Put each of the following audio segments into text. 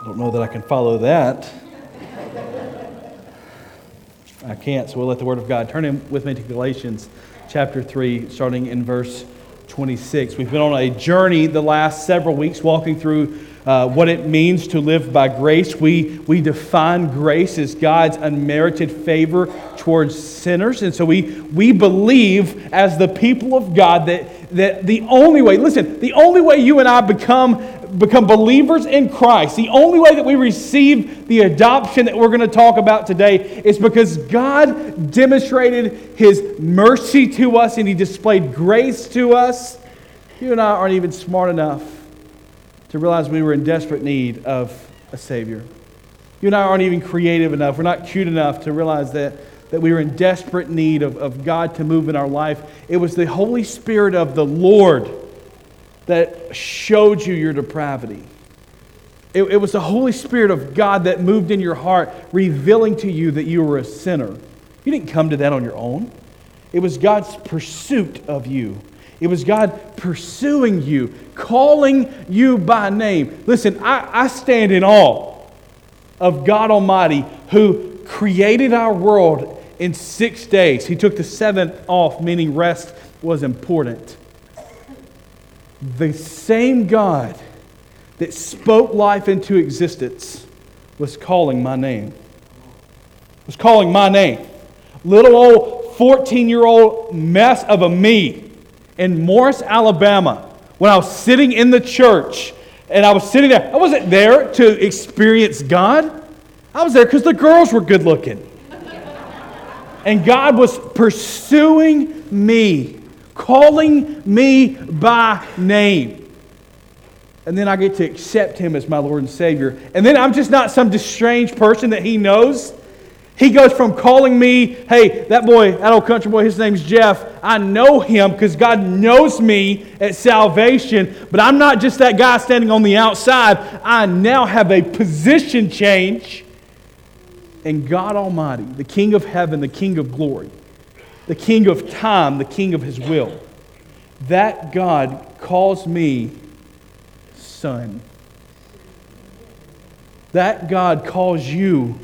I don't know that I can follow that. I can't, so we'll let the Word of God turn in with me to Galatians chapter 3, starting in verse 26. We've been on a journey the last several weeks walking through uh, what it means to live by grace. We, we define grace as God's unmerited favor towards sinners. And so we, we believe, as the people of God, that, that the only way, listen, the only way you and I become become believers in Christ, the only way that we receive the adoption that we're going to talk about today is because God demonstrated His mercy to us and He displayed grace to us. You and I aren't even smart enough to realize we were in desperate need of a Savior. You and I aren't even creative enough, we're not cute enough to realize that, that we were in desperate need of, of God to move in our life. It was the Holy Spirit of the Lord that showed you your depravity. It, it, was the Holy Spirit of God that moved in your heart, revealing to you that you were a sinner. You didn't come to that on your own. It was God's pursuit of you. It was God pursuing you, calling you by name. Listen, I, I stand in awe of God Almighty who created our world in six days. He took the seventh off, meaning rest was important the same God that spoke life into existence was calling my name. Was calling my name. Little old 14 year old mess of a me in Morris, Alabama, when I was sitting in the church and I was sitting there. I wasn't there to experience God, I was there because the girls were good looking. And God was pursuing me calling me by name. And then I get to accept him as my Lord and Savior. And then I'm just not some strange person that he knows. He goes from calling me, hey, that boy, that old country boy, his name's Jeff. I know him because God knows me at salvation, but I'm not just that guy standing on the outside. I now have a position change. And God Almighty, the King of heaven, the King of glory, the king of time, the king of his will. That God calls me son. That God calls you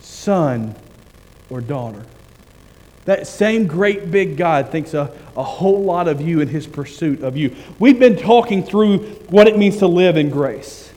son or daughter. That same great big God thinks a, a whole lot of you in his pursuit of you. We've been talking through what it means to live in grace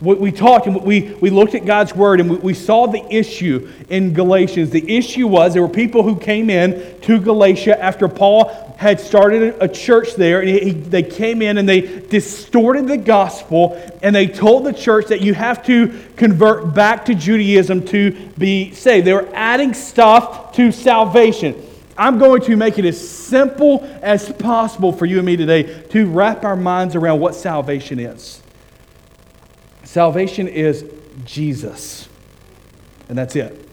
we talked and we, we looked at God's word and we, we saw the issue in Galatians. The issue was there were people who came in to Galatia after Paul had started a church there, and he, they came in and they distorted the gospel and they told the church that you have to convert back to Judaism to be saved. They were adding stuff to salvation. I'm going to make it as simple as possible for you and me today to wrap our minds around what salvation is. Salvation is Jesus. And that's it.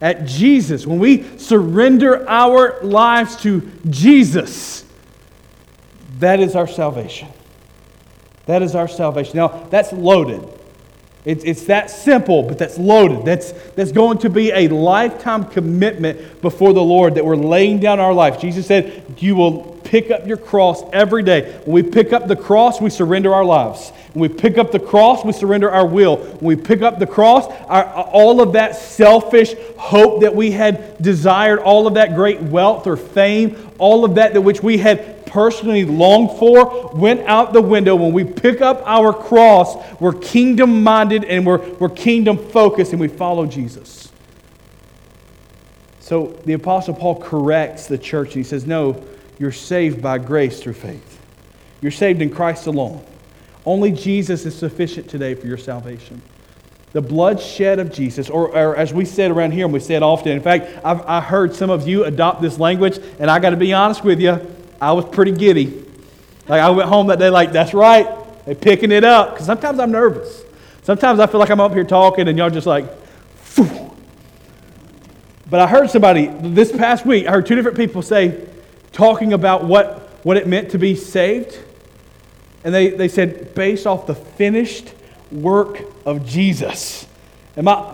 At Jesus, when we surrender our lives to Jesus, that is our salvation. That is our salvation. Now, that's loaded. It's, it's that simple, but that's loaded. That's, that's going to be a lifetime commitment before the Lord that we're laying down our life. Jesus said, You will pick up your cross every day. When we pick up the cross, we surrender our lives. When we pick up the cross, we surrender our will. When we pick up the cross, our, all of that selfish hope that we had desired, all of that great wealth or fame, all of that, that which we had personally longed for went out the window. When we pick up our cross, we're kingdom minded and we're, we're kingdom focused and we follow Jesus. So the Apostle Paul corrects the church and he says, No, you're saved by grace through faith. You're saved in Christ alone. Only Jesus is sufficient today for your salvation. The blood shed of Jesus, or, or as we said around here, and we say it often. In fact, I've I heard some of you adopt this language, and I got to be honest with you, I was pretty giddy. Like I went home that day, like, that's right, they picking it up. Because sometimes I'm nervous. Sometimes I feel like I'm up here talking, and y'all just like, Phew. But I heard somebody this past week, I heard two different people say, talking about what, what it meant to be saved. And they, they said, based off the finished work of Jesus. Am I?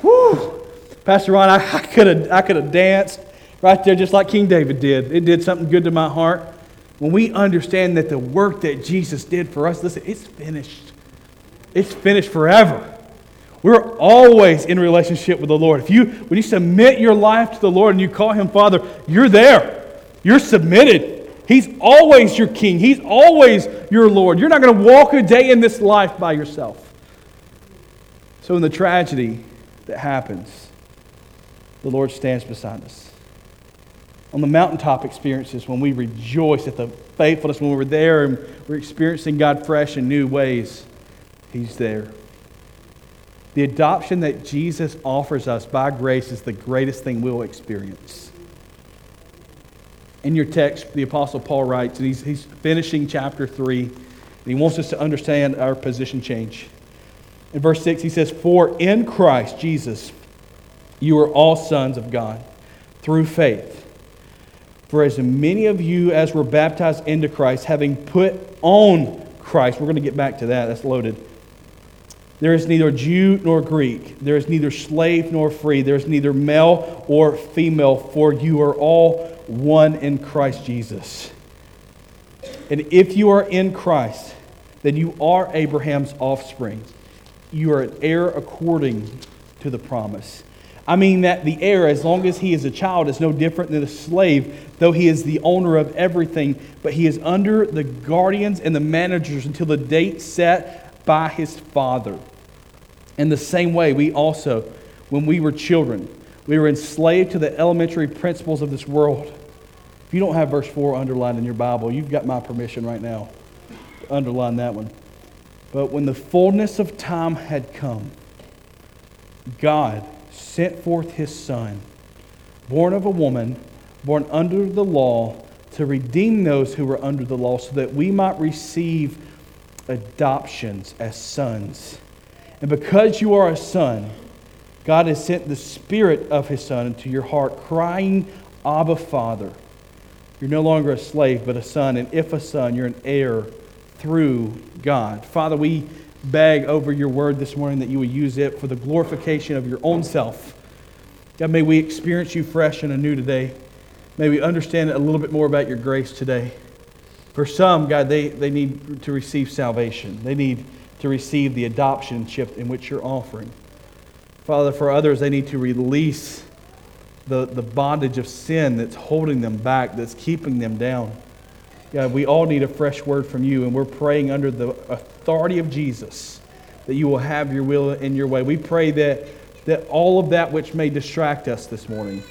Whew. Pastor Ron, I could have I could have danced right there just like King David did. It did something good to my heart. When we understand that the work that Jesus did for us, listen, it's finished. It's finished forever. We're always in relationship with the Lord. If you, when you submit your life to the Lord and you call Him Father, you're there. You're submitted. He's always your King. He's always your Lord. You're not going to walk a day in this life by yourself. So, in the tragedy that happens, the Lord stands beside us. On the mountaintop experiences, when we rejoice at the faithfulness, when we're there and we're experiencing God fresh in new ways, He's there. The adoption that Jesus offers us by grace is the greatest thing we'll experience. In your text, the Apostle Paul writes, and he's, he's finishing chapter 3, and he wants us to understand our position change. In verse 6, he says, For in Christ Jesus, you are all sons of God through faith. For as many of you as were baptized into Christ, having put on Christ, we're going to get back to that, that's loaded there is neither Jew nor Greek. There is neither slave nor free. There is neither male or female, for you are all one in Christ Jesus. And if you are in Christ, then you are Abraham's offspring. You are an heir according to the promise. I mean that the heir, as long as he is a child, is no different than a slave, though he is the owner of everything, but he is under the guardians and the managers until the date set by his Father. In the same way, we also, when we were children, we were enslaved to the elementary principles of this world. If you don't have verse 4 underlined in your Bible, you've got my permission right now to underline that one. But when the fullness of time had come, God sent forth his Son, born of a woman, born under the law, to redeem those who were under the law, so that we might receive adoptions as sons. And because you are a son, God has sent the Spirit of His Son into your heart, crying, Abba, Father. You're no longer a slave, but a son. And if a son, you're an heir through God. Father, we beg over your word this morning that you would use it for the glorification of your own self. God, may we experience you fresh and anew today. May we understand a little bit more about your grace today. For some, God, they, they need to receive salvation. They need to receive the adoption adoptionship in which you're offering. Father, for others, they need to release the, the bondage of sin that's holding them back, that's keeping them down. God, we all need a fresh word from you, and we're praying under the authority of Jesus that you will have your will in your way. We pray that, that all of that which may distract us this morning,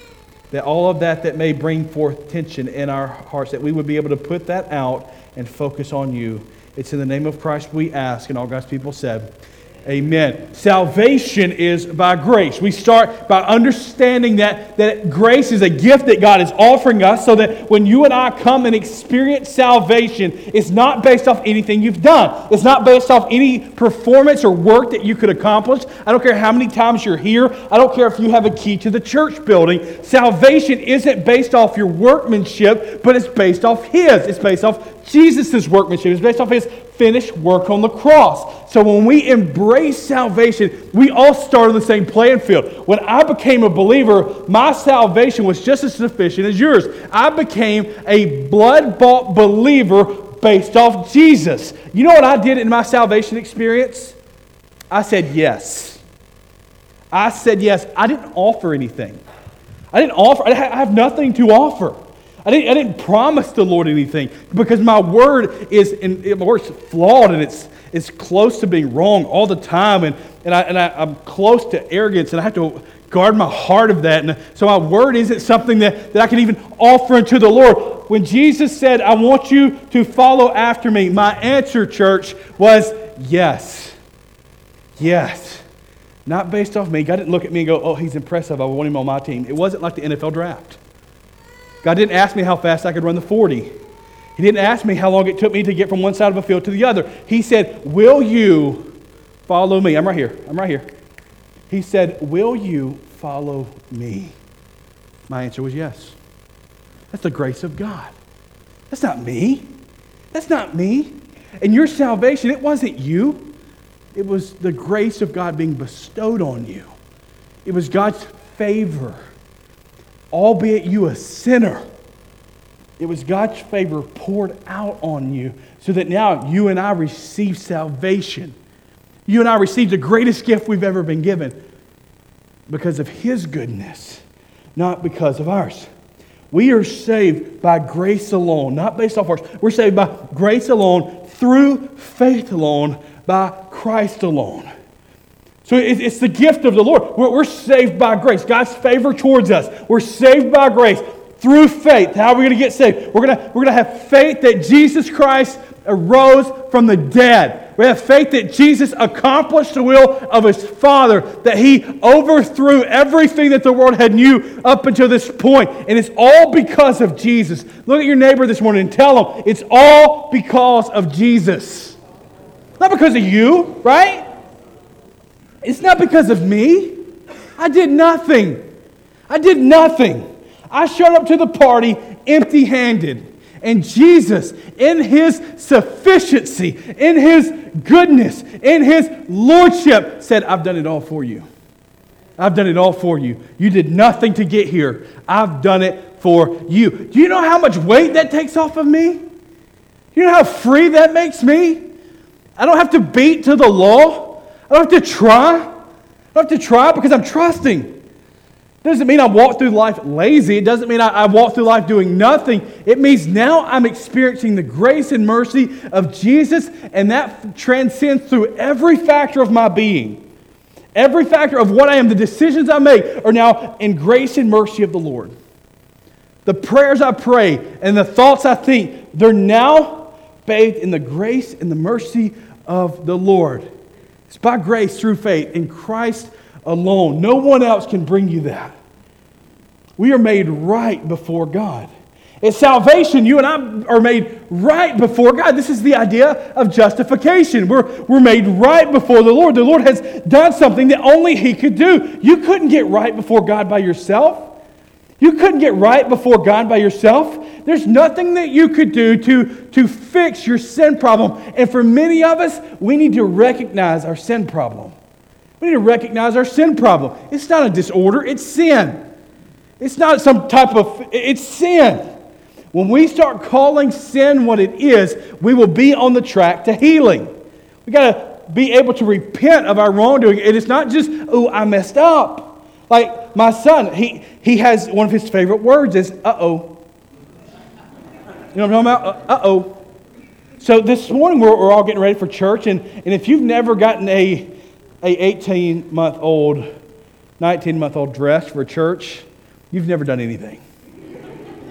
that all of that that may bring forth tension in our hearts, that we would be able to put that out and focus on you. It's in the name of Christ we ask, and all God's people said, Amen. Salvation is by grace. We start by understanding that, that grace is a gift that God is offering us so that when you and I come and experience salvation, it's not based off anything you've done. It's not based off any performance or work that you could accomplish. I don't care how many times you're here. I don't care if you have a key to the church building. Salvation isn't based off your workmanship, but it's based off His. It's based off Jesus' workmanship. It's based off His finished work on the cross. So when we embrace salvation, we all start on the same playing field. When I became a believer, my salvation was just as sufficient as yours. I became a blood bought believer based off Jesus. You know what I did in my salvation experience? I said yes. I said yes. I didn't offer anything. I didn't offer, I have nothing to offer. I didn't, I didn't promise the Lord anything because my word is in, my word's flawed and it's, it's close to being wrong all the time. And, and, I, and I, I'm close to arrogance and I have to guard my heart of that. And so my word isn't something that, that I can even offer unto the Lord. When Jesus said, I want you to follow after me, my answer, church, was yes. Yes. Not based off me. God didn't look at me and go, oh, he's impressive. I want him on my team. It wasn't like the NFL draft. God didn't ask me how fast I could run the 40. He didn't ask me how long it took me to get from one side of a field to the other. He said, Will you follow me? I'm right here. I'm right here. He said, Will you follow me? My answer was yes. That's the grace of God. That's not me. That's not me. And your salvation, it wasn't you. It was the grace of God being bestowed on you. It was God's favor albeit you a sinner. It was God's favor poured out on you so that now you and I receive salvation. You and I received the greatest gift we've ever been given because of His goodness, not because of ours. We are saved by grace alone, not based off ours. We're saved by grace alone, through faith alone, by Christ alone. So it's the gift of the Lord. We're saved by grace, God's favor towards us. We're saved by grace through faith. How are we going to get saved? We're going to, we're going to have faith that Jesus Christ arose from the dead. We have faith that Jesus accomplished the will of his Father, that he overthrew everything that the world had knew up until this point. And it's all because of Jesus. Look at your neighbor this morning and tell him it's all because of Jesus. Not because of you, right? It's not because of me. I did nothing. I did nothing. I showed up to the party empty handed. And Jesus, in his sufficiency, in his goodness, in his lordship, said, I've done it all for you. I've done it all for you. You did nothing to get here. I've done it for you. Do you know how much weight that takes off of me? You know how free that makes me? I don't have to beat to the law. I don't have to try. I don't have to try because I'm trusting. It doesn't mean I walk through life lazy. It doesn't mean I, I, walk through life doing nothing. It means now I'm experiencing the grace and mercy of Jesus, and that transcends through every factor of my being. Every factor of what I am, the decisions I make, are now in grace and mercy of the Lord. The prayers I pray and the thoughts I think, they're now bathed in the grace and the mercy of the Lord. It's by grace through faith in Christ alone. No one else can bring you that. We are made right before God. It's salvation. You and I are made right before God. This is the idea of justification. We're, we're made right before the Lord. The Lord has done something that only He could do. You couldn't get right before God by yourself. You couldn't get right before God by yourself. There's nothing that you could do to, to fix your sin problem. And for many of us, we need to recognize our sin problem. We need to recognize our sin problem. It's not a disorder, it's sin. It's not some type of, it's sin. When we start calling sin what it is, we will be on the track to healing. We got to be able to repent of our wrongdoing. And it's not just, oh, I messed up. Like my son, he, he has one of his favorite words is, uh oh. You know what I'm talking about? Uh oh. So this morning we're, we're all getting ready for church. And, and if you've never gotten a a 18 month old, 19 month old dressed for church, you've never done anything.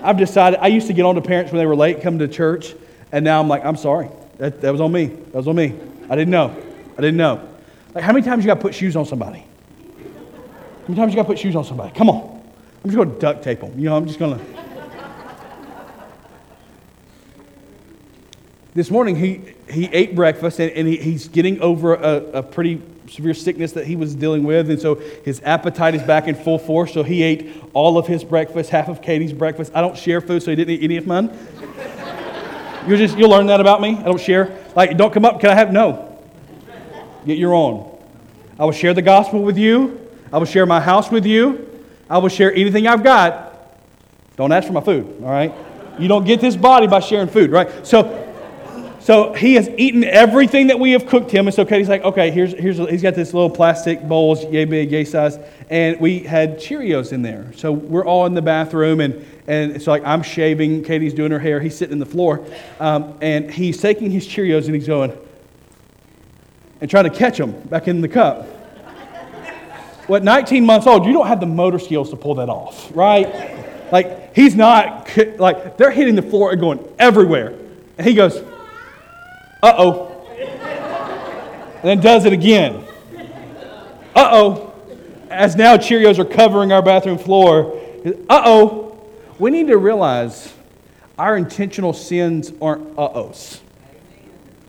I've decided, I used to get on to parents when they were late coming to church, and now I'm like, I'm sorry. That, that was on me. That was on me. I didn't know. I didn't know. Like, how many times you got to put shoes on somebody? How many times you got to put shoes on somebody? Come on. I'm just going to duct tape them. You know, I'm just going to. this morning, he, he ate breakfast and, and he, he's getting over a, a pretty severe sickness that he was dealing with. And so his appetite is back in full force. So he ate all of his breakfast, half of Katie's breakfast. I don't share food, so he didn't eat any of mine. You'll just you'll learn that about me. I don't share. Like, don't come up. Can I have no? Get your own. I will share the gospel with you. I will share my house with you. I will share anything I've got. Don't ask for my food, all right? You don't get this body by sharing food, right? So so he has eaten everything that we have cooked him. And so Katie's like, okay, here's, here's, he's got this little plastic bowls, yay big, yay size. And we had Cheerios in there. So we're all in the bathroom. And, and it's like I'm shaving, Katie's doing her hair. He's sitting in the floor. Um, and he's taking his Cheerios and he's going, and trying to catch them back in the cup. What, 19 months old, you don't have the motor skills to pull that off, right? Like, he's not, like, they're hitting the floor and going everywhere. And he goes, uh oh. And then does it again. Uh oh. As now Cheerios are covering our bathroom floor. Uh oh. We need to realize our intentional sins aren't uh ohs.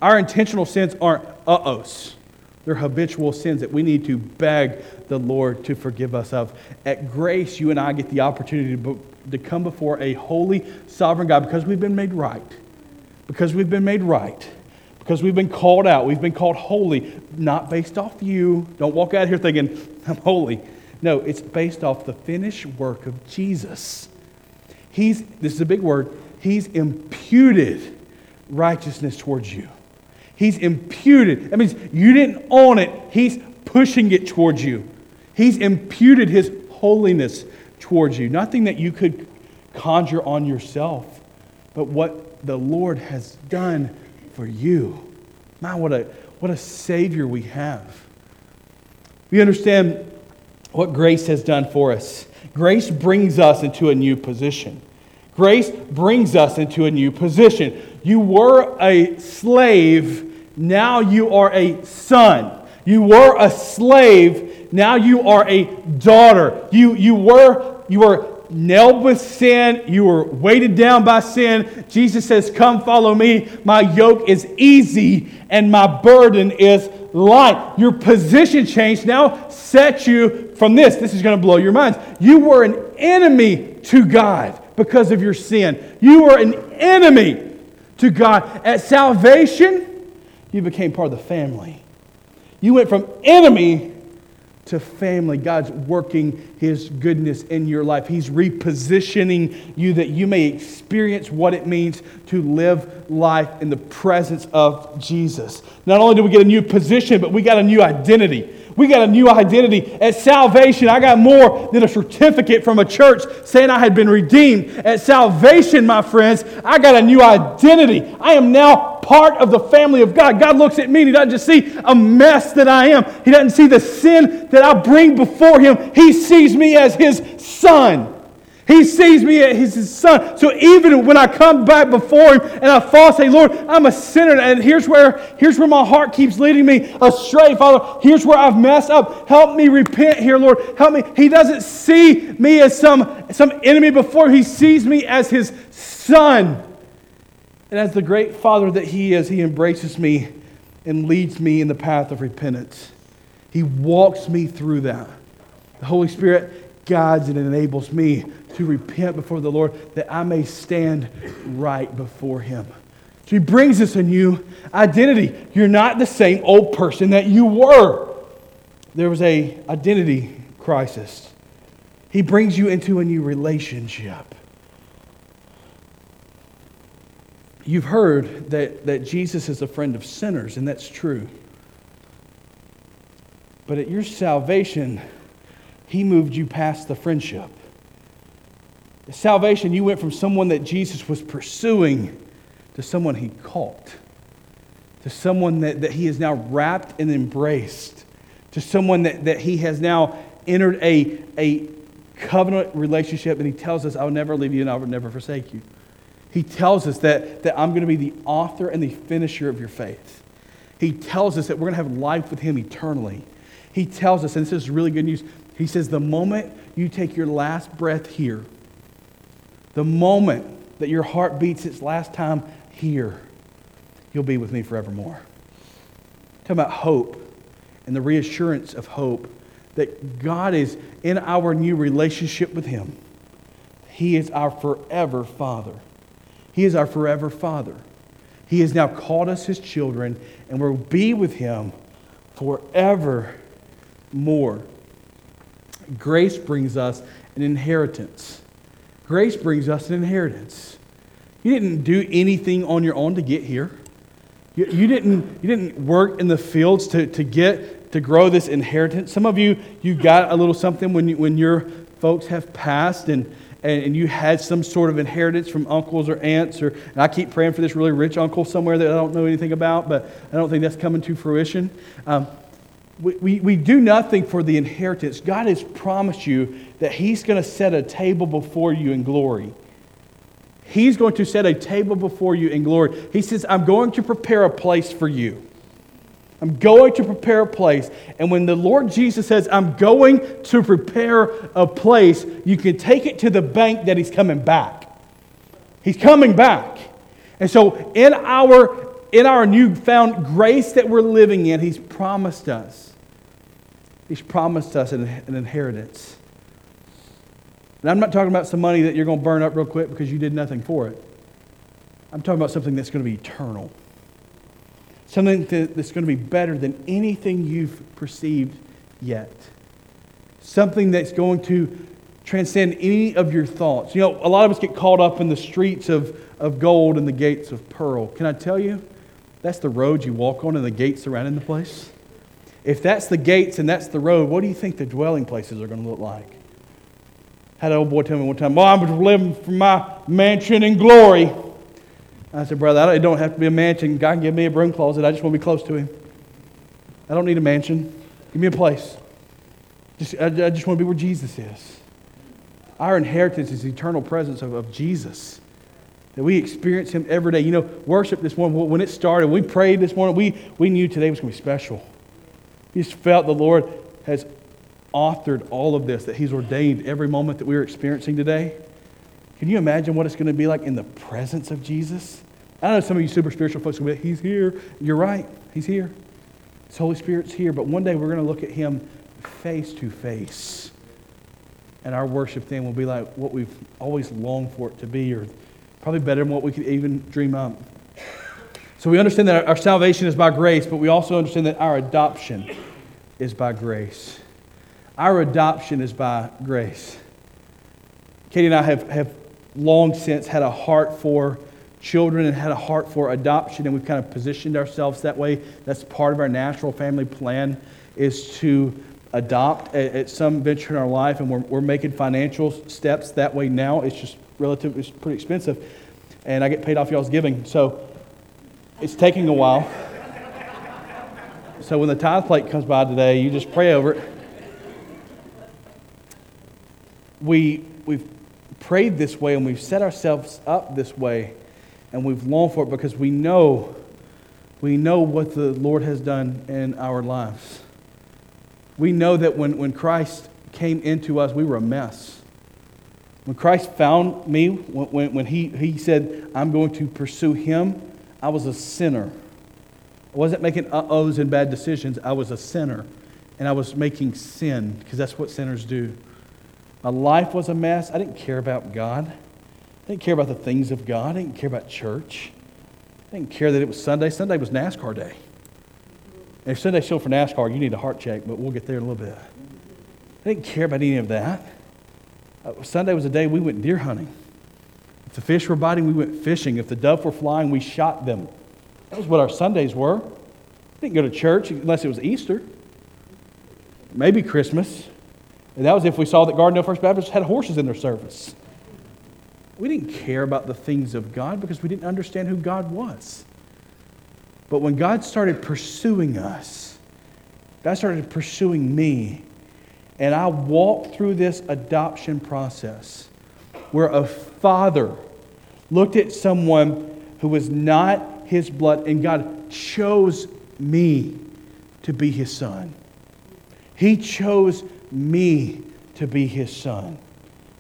Our intentional sins aren't uh ohs. They're habitual sins that we need to beg the Lord to forgive us of. At grace, you and I get the opportunity to, to come before a holy, sovereign God because we've been made right. Because we've been made right because we've been called out. We've been called holy, not based off you. Don't walk out here thinking, I'm holy. No, it's based off the finished work of Jesus. He's, this is a big word, He's imputed righteousness towards you. He's imputed. That means you didn't own it, He's pushing it towards you. He's imputed His holiness towards you. Nothing that you could conjure on yourself, but what the Lord has done for you. Man, what a, what a Savior we have. We understand what grace has done for us. Grace brings us into a new position. Grace brings us into a new position. You were a slave, now you are a son. You were a slave, now you are a daughter. You, you, were, you were nailed with sin, you were weighted down by sin. Jesus says, Come follow me. My yoke is easy and my burden is light. Your position change now sets you from this. This is going to blow your minds. You were an enemy to God because of your sin. You were an enemy to God. At salvation, you became part of the family. You went from enemy to family. God's working His goodness in your life. He's repositioning you that you may experience what it means to live life in the presence of Jesus. Not only do we get a new position, but we got a new identity. We got a new identity. At salvation, I got more than a certificate from a church saying I had been redeemed. At salvation, my friends, I got a new identity. I am now part of the family of God. God looks at me and He doesn't just see a mess that I am, He doesn't see the sin that I bring before Him. He sees me as His son. He sees me as his son. So even when I come back before him and I fall, say, Lord, I'm a sinner. And here's where, here's where my heart keeps leading me astray. Father, here's where I've messed up. Help me repent here, Lord. Help me. He doesn't see me as some, some enemy before. He sees me as his son. And as the great father that he is, he embraces me and leads me in the path of repentance. He walks me through that. The Holy Spirit guides and enables me to repent before the Lord that I may stand right before Him. So He brings us a new identity. You're not the same old person that you were. There was a identity crisis. He brings you into a new relationship. You've heard that, that Jesus is a friend of sinners, and that's true. But at your salvation, He moved you past the friendship. Salvation, you went from someone that Jesus was pursuing to someone he caught, to someone that, that he has now wrapped and embraced, to someone that, that he has now entered a, a covenant relationship, and he tells us, I'll never leave you and I will never forsake you. He tells us that, that I'm going to be the author and the finisher of your faith. He tells us that we're going to have life with him eternally. He tells us, and this is really good news, he says, the moment you take your last breath here, the moment that your heart beats its last time here, you'll be with me forevermore. Talk about hope and the reassurance of hope that God is in our new relationship with Him. He is our forever Father. He is our forever Father. He has now called us His children, and we'll be with Him forever more. Grace brings us an inheritance. Grace brings us an inheritance. You didn't do anything on your own to get here. You, you, didn't, you didn't work in the fields to, to get to grow this inheritance. Some of you, you got a little something when, you, when your folks have passed and, and, you had some sort of inheritance from uncles or aunts. Or, and I keep praying for this really rich uncle somewhere that I don't know anything about, but I don't think that's coming to fruition. Um, we, we, we do nothing for the inheritance. God has promised you that He's going to set a table before you in glory. He's going to set a table before you in glory. He says, I'm going to prepare a place for you. I'm going to prepare a place. And when the Lord Jesus says, I'm going to prepare a place, you can take it to the bank that He's coming back. He's coming back. And so, in our, in our newfound grace that we're living in, He's promised us. He's promised us an, an inheritance. And I'm not talking about some money that you're going to burn up real quick because you did nothing for it. I'm talking about something that's going to be eternal. Something that's going to be better than anything you've perceived yet. Something that's going to transcend any of your thoughts. You know, a lot of us get caught up in the streets of, of gold and the gates of pearl. Can I tell you? That's the road you walk on and the gates surrounding the place. If that's the gates and that's the road, what do you think the dwelling places are going to look like? Had an old boy tell me one time, "Well, I'm living for my mansion in glory." I said, "Brother, it don't have to be a mansion. God can give me a broom closet. I just want to be close to Him. I don't need a mansion. Give me a place. Just, I, I just want to be where Jesus is. Our inheritance is the eternal presence of, of Jesus." That we experience Him every day. You know, worship this morning, when it started, we prayed this morning, we, we knew today was going to be special. We just felt the Lord has authored all of this, that He's ordained every moment that we are experiencing today. Can you imagine what it's going to be like in the presence of Jesus? I know some of you super spiritual folks will be, He's here. You're right, He's here. His Holy Spirit's here. But one day we're going to look at Him face to face. And our worship then will be like what we've always longed for it to be, or Probably better than what we could even dream up. So we understand that our salvation is by grace, but we also understand that our adoption is by grace. Our adoption is by grace. Katie and I have, have long since had a heart for children and had a heart for adoption, and we've kind of positioned ourselves that way. That's part of our natural family plan is to adopt at, some venture in our life, and we're, we're making financial steps that way now. It's just relatively pretty expensive, and I get paid off y'all's giving. So it's taking a while. So when the tithe plate comes by today, you just pray over it. We, we've prayed this way and we've set ourselves up this way and we've longed for it because we know we know what the Lord has done in our lives. We know that when, when Christ came into us, we were a mess. When Christ found me, when, when he, he said, I'm going to pursue him, I was a sinner. I wasn't making uh ohs and bad decisions. I was a sinner. And I was making sin, because that's what sinners do. My life was a mess. I didn't care about God. I didn't care about the things of God. I didn't care about church. I didn't care that it was Sunday. Sunday was NASCAR day. And if Sunday's still for NASCAR, you need a heart check, but we'll get there in a little bit. I didn't care about any of that. Uh, Sunday was a day we went deer hunting. If the fish were biting, we went fishing. If the dove were flying, we shot them. That was what our Sundays were. We didn't go to church unless it was Easter, maybe Christmas. And that was if we saw that Garden Gardendale First Baptist had horses in their service. We didn't care about the things of God because we didn't understand who God was. But when God started pursuing us, God started pursuing me, and I walked through this adoption process where a father looked at someone who was not his blood, and God chose me to be his son. He chose me to be his son.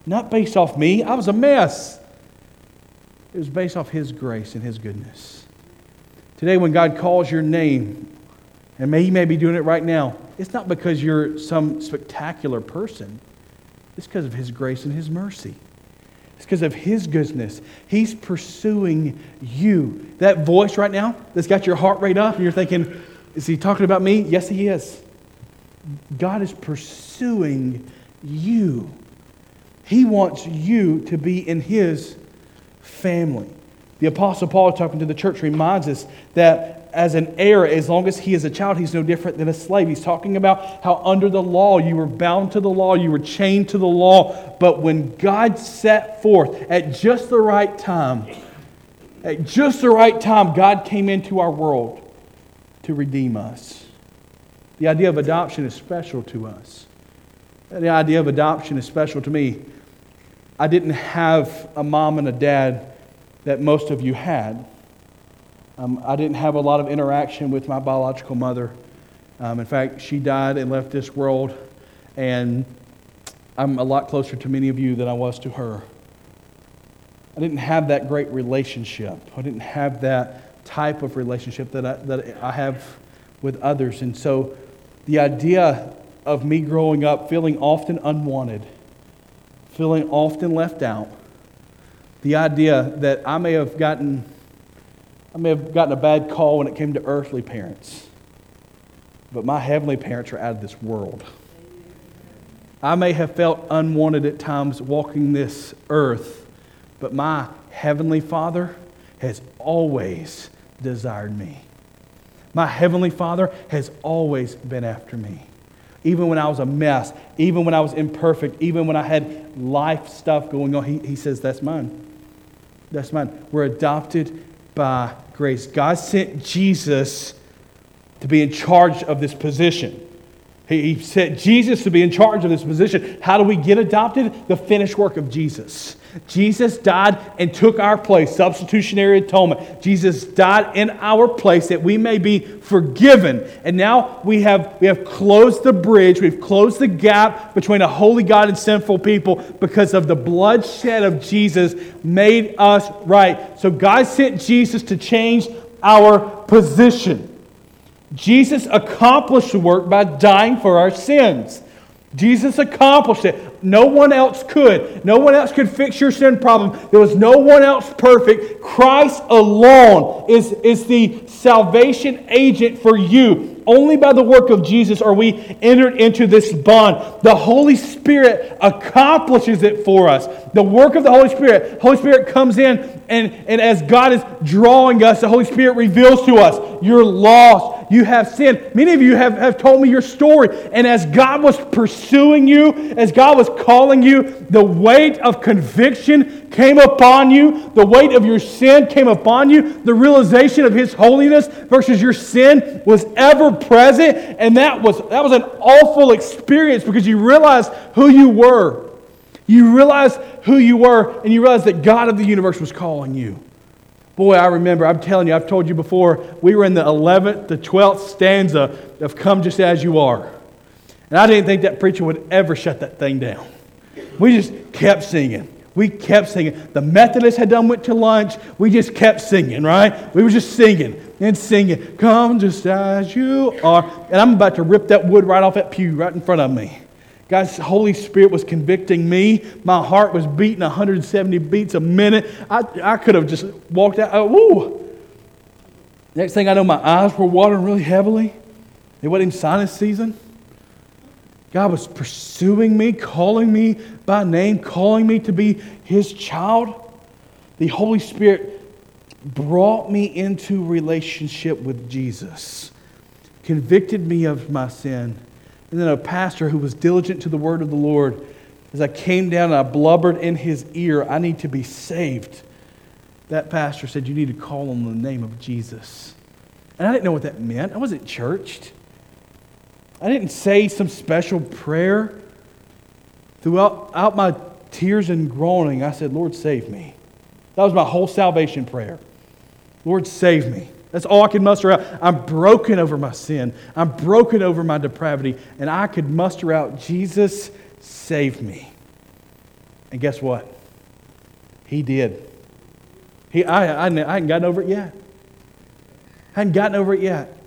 Not based off me, I was a mess. It was based off his grace and his goodness. Today, when God calls your name, and may, He may be doing it right now, it's not because you're some spectacular person. It's because of His grace and His mercy. It's because of His goodness. He's pursuing you. That voice right now that's got your heart rate up, and you're thinking, is He talking about me? Yes, He is. God is pursuing you. He wants you to be in His family. The Apostle Paul, talking to the church, reminds us that as an heir, as long as he is a child, he's no different than a slave. He's talking about how under the law you were bound to the law, you were chained to the law. But when God set forth at just the right time, at just the right time, God came into our world to redeem us. The idea of adoption is special to us. The idea of adoption is special to me. I didn't have a mom and a dad that most of you had. Um, I didn't have a lot of interaction with my biological mother. Um, in fact, she died and left this world, and I'm a lot closer to many of you than I was to her. I didn't have that great relationship. I didn't have that type of relationship that I, that I have with others. And so the idea of me growing up feeling often unwanted, feeling often left out, the idea that I may have gotten I may have gotten a bad call when it came to earthly parents, but my heavenly parents are out of this world. I may have felt unwanted at times walking this earth, but my heavenly Father has always desired me. My Heavenly Father has always been after me. Even when I was a mess, even when I was imperfect, even when I had life stuff going on, He, he says, That's mine. That's mine. We're adopted by grace. God sent Jesus to be in charge of this position. He, he sent Jesus to be in charge of this position. How do we get adopted? The finished work of Jesus. Jesus died and took our place, substitutionary atonement. Jesus died in our place that we may be forgiven. And now we have, we have closed the bridge, we've closed the gap between a holy God and sinful people because of the bloodshed of Jesus made us right. So God sent Jesus to change our position. Jesus accomplished the work by dying for our sins. Jesus accomplished it. No one else could. No one else could fix your sin problem. There was no one else perfect. Christ alone is, is the salvation agent for you. Only by the work of Jesus are we entered into this bond. The Holy Spirit accomplishes it for us. The work of the Holy Spirit, Holy Spirit comes in, and, and as God is drawing us, the Holy Spirit reveals to us, you're lost you have sinned. Many of you have, have told me your story. And as God was pursuing you, as God was calling you, the weight of conviction came upon you. The weight of your sin came upon you. The realization of His holiness versus your sin was ever present. And that was, that was an awful experience because you realized who you were. You realized who you were, and you realized that God of the universe was calling you. Boy, I remember, I'm telling you, I've told you before, we were in the 11th, the 12th stanza of Come Just As You Are. And I didn't think that preacher would ever shut that thing down. We just kept singing. We kept singing. The Methodists had done went to lunch. We just kept singing, right? We were just singing and singing. Come just as you are. And I'm about to rip that wood right off that pew right in front of me. God's Holy Spirit was convicting me. My heart was beating 170 beats a minute. I, I could have just walked out. Oh, woo. Next thing I know, my eyes were watering really heavily. It wasn't sinus season. God was pursuing me, calling me by name, calling me to be His child. The Holy Spirit brought me into relationship with Jesus, convicted me of my sin and then a pastor who was diligent to the word of the Lord, as I came down and I blubbered in his ear, I need to be saved. That pastor said, You need to call on the name of Jesus. And I didn't know what that meant. I wasn't churched. I didn't say some special prayer. Throughout out my tears and groaning, I said, Lord, save me. That was my whole salvation prayer. Lord, save me. That's all I can muster out. I'm broken over my sin. I'm broken over my depravity. And I could muster out, Jesus, save me. And guess what? He did. He, I, I, I hadn't gotten over it yet. I hadn't gotten over it yet.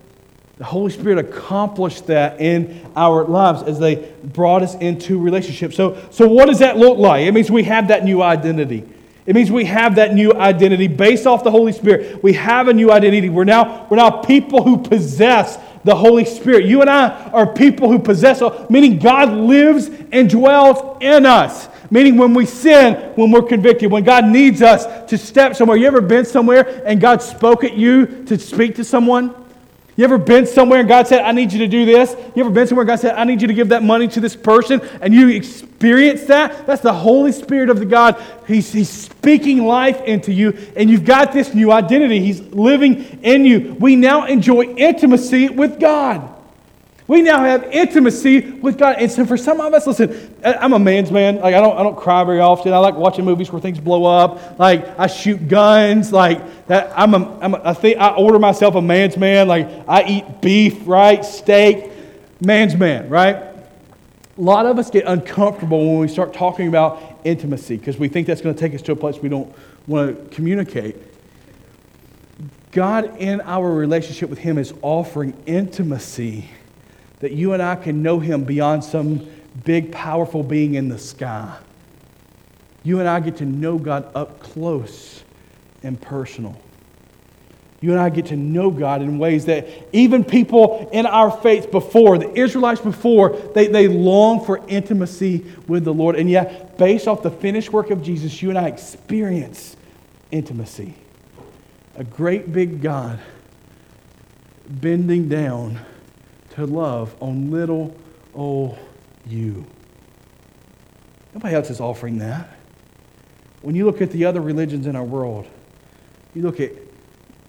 The Holy Spirit accomplished that in our lives as they brought us into relationship. So, so what does that look like? It means we have that new identity. It means we have that new identity based off the Holy Spirit. We have a new identity. We're now, we're now people who possess the Holy Spirit. You and I are people who possess, meaning God lives and dwells in us. Meaning when we sin, when we're convicted, when God needs us to step somewhere. You ever been somewhere and God spoke at you to speak to someone? You ever been somewhere and God said, I need you to do this? You ever been somewhere and God said, I need you to give that money to this person? And you experience that? That's the Holy Spirit of the God. He's, he's speaking life into you, and you've got this new identity. He's living in you. We now enjoy intimacy with God. We now have intimacy with God. And so for some of us, listen, I'm a man's man. Like I don't, I don't cry very often. I like watching movies where things blow up. Like I shoot guns. Like that. I'm a, I'm a, I think I order myself a man's man. Like I eat beef, right? Steak. Man's man, right? A lot of us get uncomfortable when we start talking about intimacy because we think that's going to take us to a place we don't want to communicate. God, in our relationship with Him, is offering intimacy that you and I can know Him beyond some big, powerful being in the sky. You and I get to know God up close and personal. You and I get to know God in ways that even people in our faith before, the Israelites before, they, they long for intimacy with the Lord. And yet, based off the finished work of Jesus, you and I experience intimacy. A great big God bending down to love on little old you. Nobody else is offering that. When you look at the other religions in our world, you look at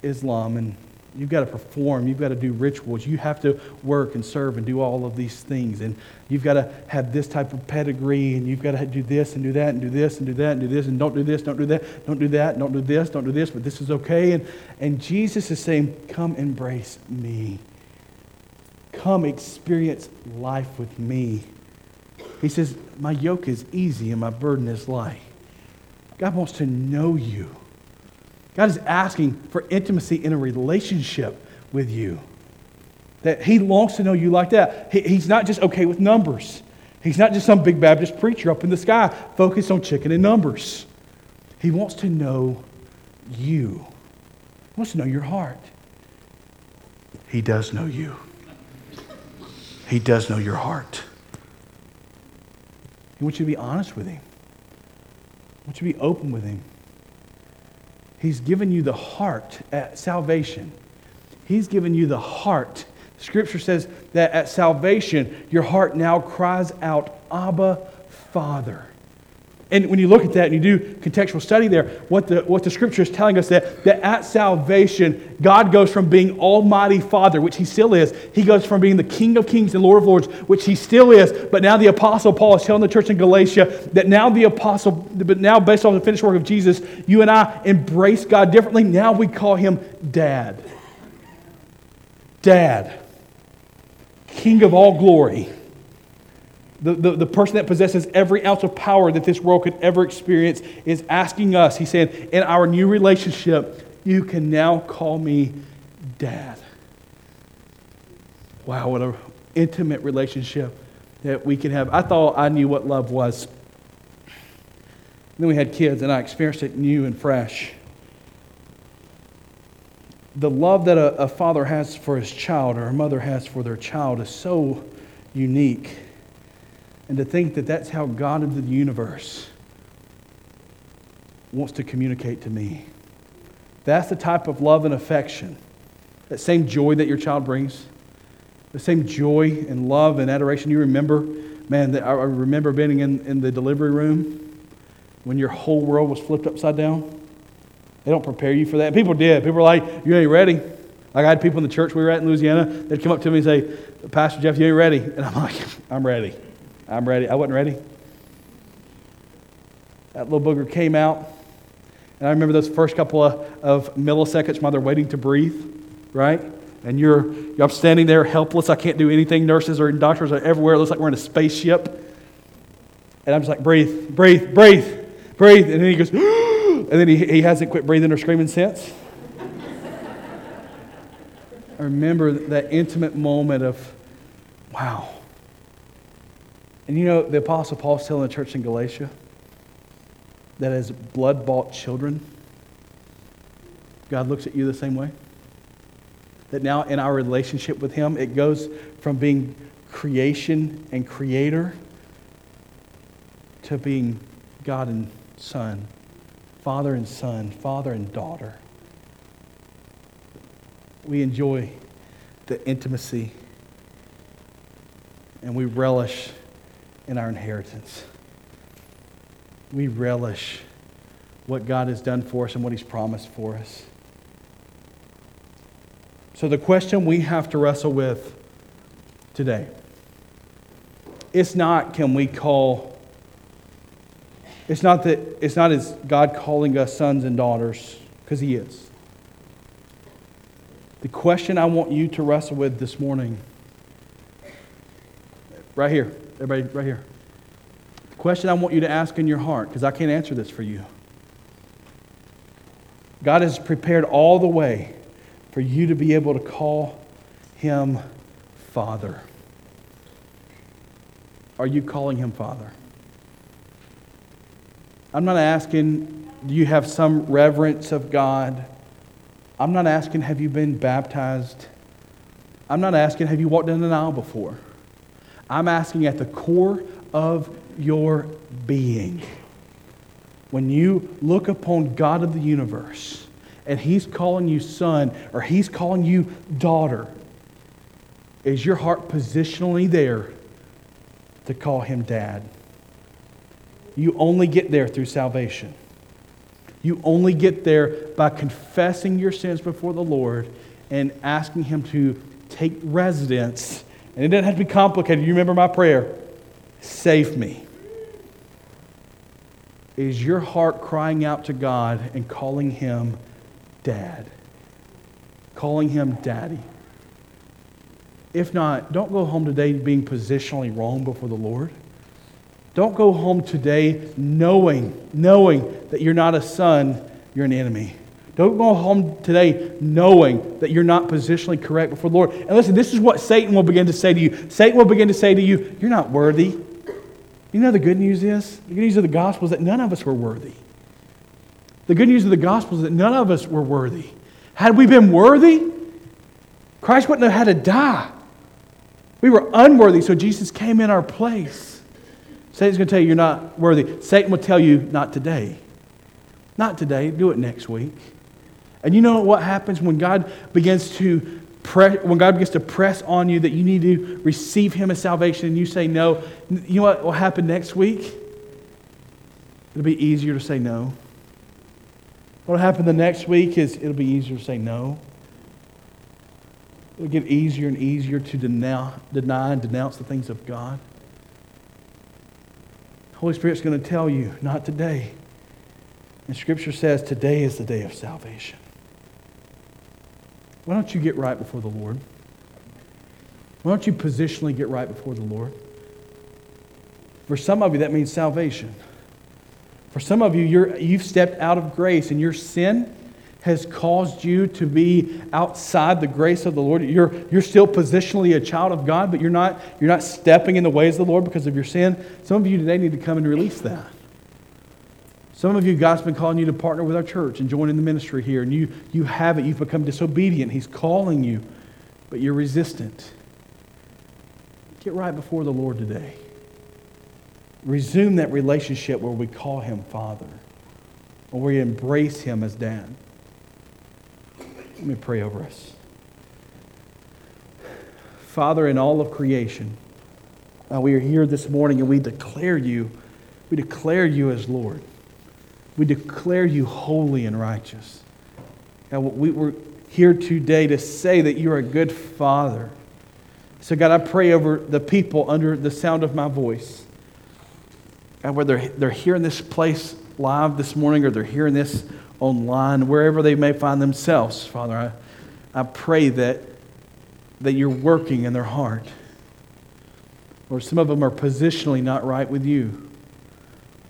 Islam and you've got to perform, you've got to do rituals, you have to work and serve and do all of these things. And you've got to have this type of pedigree, and you've got to do this and do that and do this and do that and do this, and don't do this, don't do that, don't do that, don't do this, don't do this, but this is okay. And, and Jesus is saying, Come embrace me. Come experience life with me. He says, My yoke is easy and my burden is light. God wants to know you. God is asking for intimacy in a relationship with you. That He longs to know you like that. He, he's not just okay with numbers, He's not just some big Baptist preacher up in the sky focused on chicken and numbers. He wants to know you, He wants to know your heart. He does know you, He does know your heart. He wants you to be honest with Him. He wants you to be open with Him. He's given you the heart at salvation. He's given you the heart. Scripture says that at salvation, your heart now cries out, Abba, Father. And when you look at that and you do contextual study there, what the, what the scripture is telling us that, that at salvation, God goes from being Almighty Father, which He still is, He goes from being the King of Kings and Lord of Lords, which He still is. But now the Apostle Paul is telling the church in Galatia that now the Apostle, but now based on the finished work of Jesus, you and I embrace God differently. Now we call Him Dad. Dad. King of all glory the, the, the, person that possesses every ounce of power that this world could ever experience is asking us, he said, in our new relationship, you can now call me dad. Wow, what an intimate relationship that we can have. I thought I knew what love was. then we had kids, and I experienced it new and fresh. The love that a, a father has for his child or a mother has for their child is so unique and to think that that's how God of the universe wants to communicate to me. That's the type of love and affection, that same joy that your child brings, the same joy and love and adoration. You remember, man, I remember being in, in the delivery room when your whole world was flipped upside down. They don't prepare you for that. People did. People were like, You ain't ready. Like I had people in the church we were at in Louisiana, they'd come up to me and say, Pastor Jeff, you ain't ready. And I'm like, I'm ready. I'm ready. I wasn't ready. That little booger came out. And I remember those first couple of, of milliseconds they're waiting to breathe, right? And you're, I'm standing there helpless. I can't do anything. Nurses or doctors are everywhere. It looks like we're in a spaceship. And I'm just like, breathe, breathe, breathe, breathe. And then he goes, and then he, he hasn't quit breathing or screaming since. I remember that intimate moment of, wow, and you know, the Apostle Paul's telling the church in Galatia that as blood bought children, God looks at you the same way. That now in our relationship with Him, it goes from being creation and creator to being God and Son, Father and Son, Father and daughter. We enjoy the intimacy and we relish in our inheritance. We relish what God has done for us and what He's promised for us. So, the question we have to wrestle with today it's not can we call it's not that it's not as god calling us sons and daughters because he is the question i want you to wrestle with this morning right here Everybody, right here. The question I want you to ask in your heart, because I can't answer this for you. God has prepared all the way for you to be able to call him Father. Are you calling him Father? I'm not asking, do you have some reverence of God? I'm not asking, have you been baptized? I'm not asking, have you walked down an aisle before? I'm asking at the core of your being. When you look upon God of the universe and He's calling you son or He's calling you daughter, is your heart positionally there to call Him dad? You only get there through salvation. You only get there by confessing your sins before the Lord and asking Him to take residence. And it doesn't have to be complicated. You remember my prayer save me. Is your heart crying out to God and calling Him dad? Calling Him daddy? If not, don't go home today being positionally wrong before the Lord. Don't go home today knowing, knowing that you're not a son, you're an enemy. Don't go home today knowing that you're not positionally correct before the Lord. And listen, this is what Satan will begin to say to you. Satan will begin to say to you, You're not worthy. You know the good news is? The good news of the gospel is that none of us were worthy. The good news of the gospel is that none of us were worthy. Had we been worthy, Christ wouldn't have had to die. We were unworthy, so Jesus came in our place. Satan's going to tell you you're not worthy. Satan will tell you, not today. Not today. Do it next week. And you know what happens when God begins to press, when God begins to press on you that you need to receive Him as salvation and you say no, you know what will happen next week? It'll be easier to say no. What will happen the next week is it'll be easier to say no. It'll get easier and easier to deny, deny and denounce the things of God. Holy Spirit's going to tell you, not today. And Scripture says today is the day of salvation. Why don't you get right before the Lord? Why don't you positionally get right before the Lord? For some of you, that means salvation. For some of you, you're, you've stepped out of grace and your sin has caused you to be outside the grace of the Lord. You're, you're still positionally a child of God, but you're not, you're not stepping in the ways of the Lord because of your sin. Some of you today need to come and release that. Some of you, God's been calling you to partner with our church and join in the ministry here, and you, you haven't. You've become disobedient. He's calling you, but you're resistant. Get right before the Lord today. Resume that relationship where we call Him Father, or we embrace Him as Dad. Let me pray over us. Father, in all of creation, uh, we are here this morning and we declare you, we declare you as Lord. We declare you holy and righteous. And we were here today to say that you're a good father. So, God, I pray over the people under the sound of my voice. God, whether they're here in this place live this morning or they're hearing this online, wherever they may find themselves, Father, I, I pray that, that you're working in their heart. Or some of them are positionally not right with you.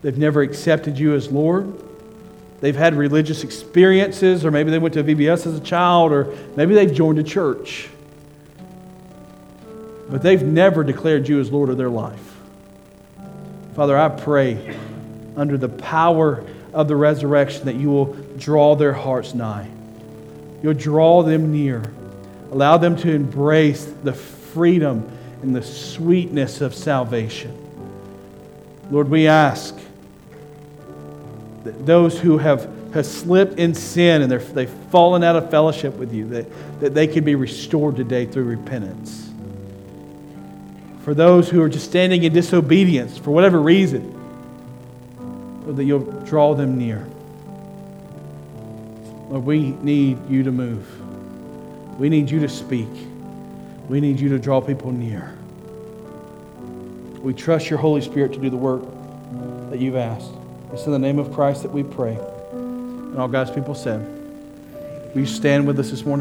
They've never accepted you as Lord. They've had religious experiences, or maybe they went to VBS as a child, or maybe they've joined a church. But they've never declared you as Lord of their life. Father, I pray under the power of the resurrection that you will draw their hearts nigh. You'll draw them near. Allow them to embrace the freedom and the sweetness of salvation. Lord, we ask those who have, have slipped in sin and they've fallen out of fellowship with you, that, that they can be restored today through repentance. For those who are just standing in disobedience for whatever reason, Lord, that you'll draw them near. Lord, we need you to move. We need you to speak. We need you to draw people near. We trust your Holy Spirit to do the work that you've asked. It's in the name of Christ that we pray. And all God's people said, Will you stand with us this morning?